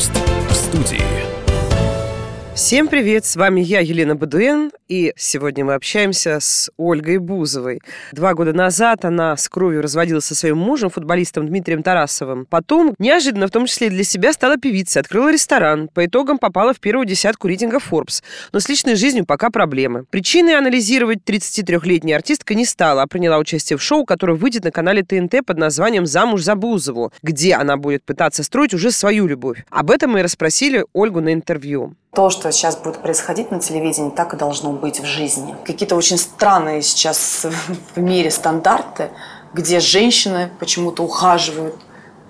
Гость в студии. Всем привет, с вами я, Елена Бадуэн, и сегодня мы общаемся с Ольгой Бузовой. Два года назад она с кровью разводилась со своим мужем, футболистом Дмитрием Тарасовым. Потом, неожиданно, в том числе и для себя, стала певицей, открыла ресторан. По итогам попала в первую десятку рейтинга Forbes. Но с личной жизнью пока проблемы. Причиной анализировать 33-летняя артистка не стала, а приняла участие в шоу, которое выйдет на канале ТНТ под названием «Замуж за Бузову», где она будет пытаться строить уже свою любовь. Об этом мы и расспросили Ольгу на интервью. То, что сейчас будет происходить на телевидении, так и должно быть в жизни. Какие-то очень странные сейчас в мире стандарты, где женщины почему-то ухаживают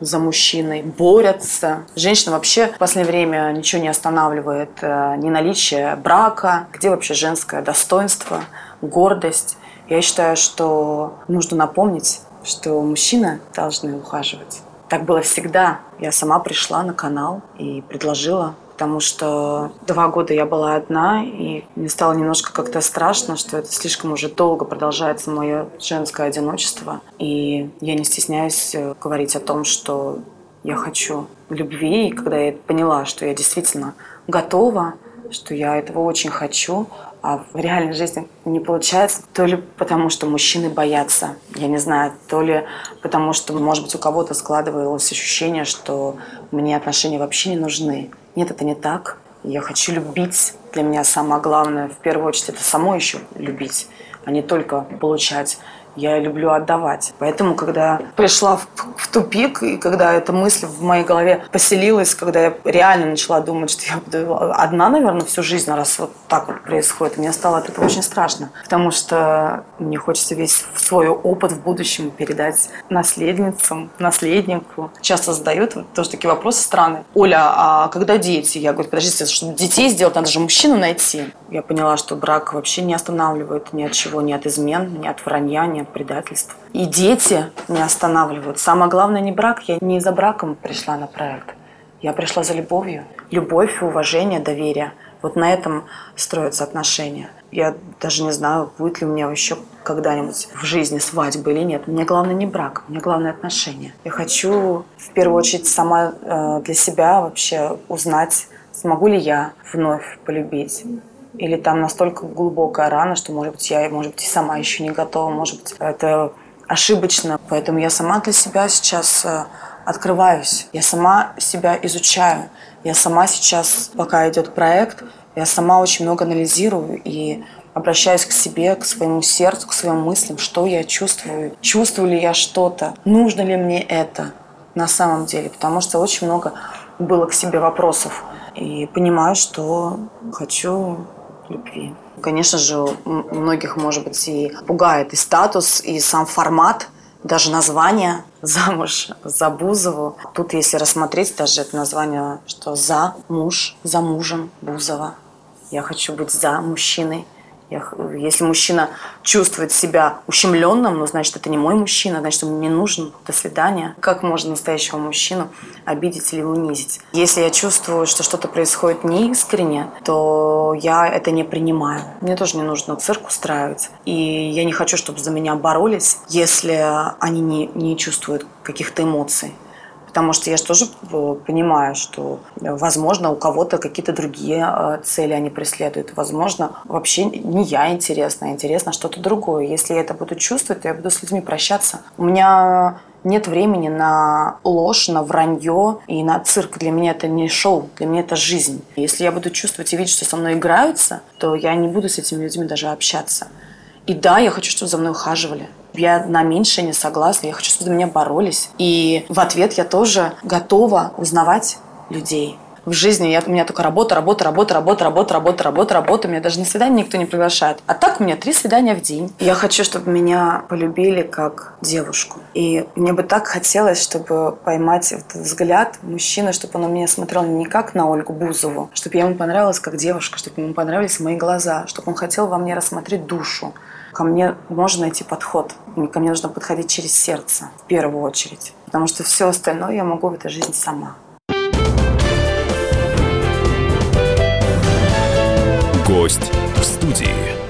за мужчиной, борются. Женщина вообще в последнее время ничего не останавливает. Э, ни наличие брака, где вообще женское достоинство, гордость. Я считаю, что нужно напомнить, что мужчины должны ухаживать. Так было всегда. Я сама пришла на канал и предложила потому что два года я была одна, и мне стало немножко как-то страшно, что это слишком уже долго продолжается мое женское одиночество. И я не стесняюсь э, говорить о том, что я хочу любви, и когда я поняла, что я действительно готова, что я этого очень хочу, а в реальной жизни не получается, то ли потому, что мужчины боятся, я не знаю, то ли потому, что, может быть, у кого-то складывалось ощущение, что мне отношения вообще не нужны. Нет, это не так. Я хочу любить. Для меня самое главное, в первую очередь, это само еще любить, а не только получать я люблю отдавать. Поэтому, когда пришла в, в тупик, и когда эта мысль в моей голове поселилась, когда я реально начала думать, что я буду одна, наверное, всю жизнь, раз вот так вот происходит, мне стало от этого очень страшно. Потому что мне хочется весь свой опыт в будущем передать наследницам, наследнику. Часто задают тоже такие вопросы странные. Оля, а когда дети? Я говорю, подождите, чтобы детей сделать, надо же мужчину найти. Я поняла, что брак вообще не останавливает ни от чего, ни от измен, ни от вранья, ни от предательств. И дети не останавливают. Самое главное не брак. Я не за браком пришла на проект. Я пришла за любовью. Любовь, уважение, доверие. Вот на этом строятся отношения. Я даже не знаю, будет ли у меня еще когда-нибудь в жизни свадьба или нет. Мне главное не брак, мне главное отношения. Я хочу в первую очередь сама э, для себя вообще узнать, смогу ли я вновь полюбить или там настолько глубокая рана, что, может быть, я, может быть, и сама еще не готова, может быть, это ошибочно. Поэтому я сама для себя сейчас э, открываюсь, я сама себя изучаю, я сама сейчас, пока идет проект, я сама очень много анализирую и обращаюсь к себе, к своему сердцу, к своим мыслям, что я чувствую, чувствую ли я что-то, нужно ли мне это на самом деле, потому что очень много было к себе вопросов. И понимаю, что хочу любви. Конечно же, многих, может быть, и пугает и статус, и сам формат, даже название «Замуж за Бузову». Тут, если рассмотреть даже это название, что «За муж, за мужем Бузова». Я хочу быть за мужчиной – если мужчина чувствует себя ущемленным, ну, значит, это не мой мужчина, значит, он мне не нужен. До свидания. Как можно настоящего мужчину обидеть или унизить? Если я чувствую, что что-то происходит неискренне, то я это не принимаю. Мне тоже не нужно цирк устраивать. И я не хочу, чтобы за меня боролись, если они не, не чувствуют каких-то эмоций. Потому что я же тоже э, понимаю, что, э, возможно, у кого-то какие-то другие э, цели они преследуют. Возможно, вообще не я интересна, а интересно что-то другое. Если я это буду чувствовать, то я буду с людьми прощаться. У меня нет времени на ложь, на вранье и на цирк. Для меня это не шоу, для меня это жизнь. Если я буду чувствовать и видеть, что со мной играются, то я не буду с этими людьми даже общаться. И да, я хочу, чтобы за мной ухаживали. Я на меньшее не согласна. Я хочу, чтобы за меня боролись. И в ответ я тоже готова узнавать людей. В жизни я, у меня только работа, работа, работа, работа, работа, работа, работа, работа. Меня даже на свидание никто не приглашает. А так у меня три свидания в день. Я хочу, чтобы меня полюбили как девушку. И мне бы так хотелось, чтобы поймать этот взгляд мужчины, чтобы он на меня смотрел не как на Ольгу Бузову, чтобы ему понравилась как девушка, чтобы ему понравились мои глаза, чтобы он хотел во мне рассмотреть душу. Ко мне можно найти подход. Ко мне нужно подходить через сердце в первую очередь. Потому что все остальное я могу в этой жизни сама. Гость в студии.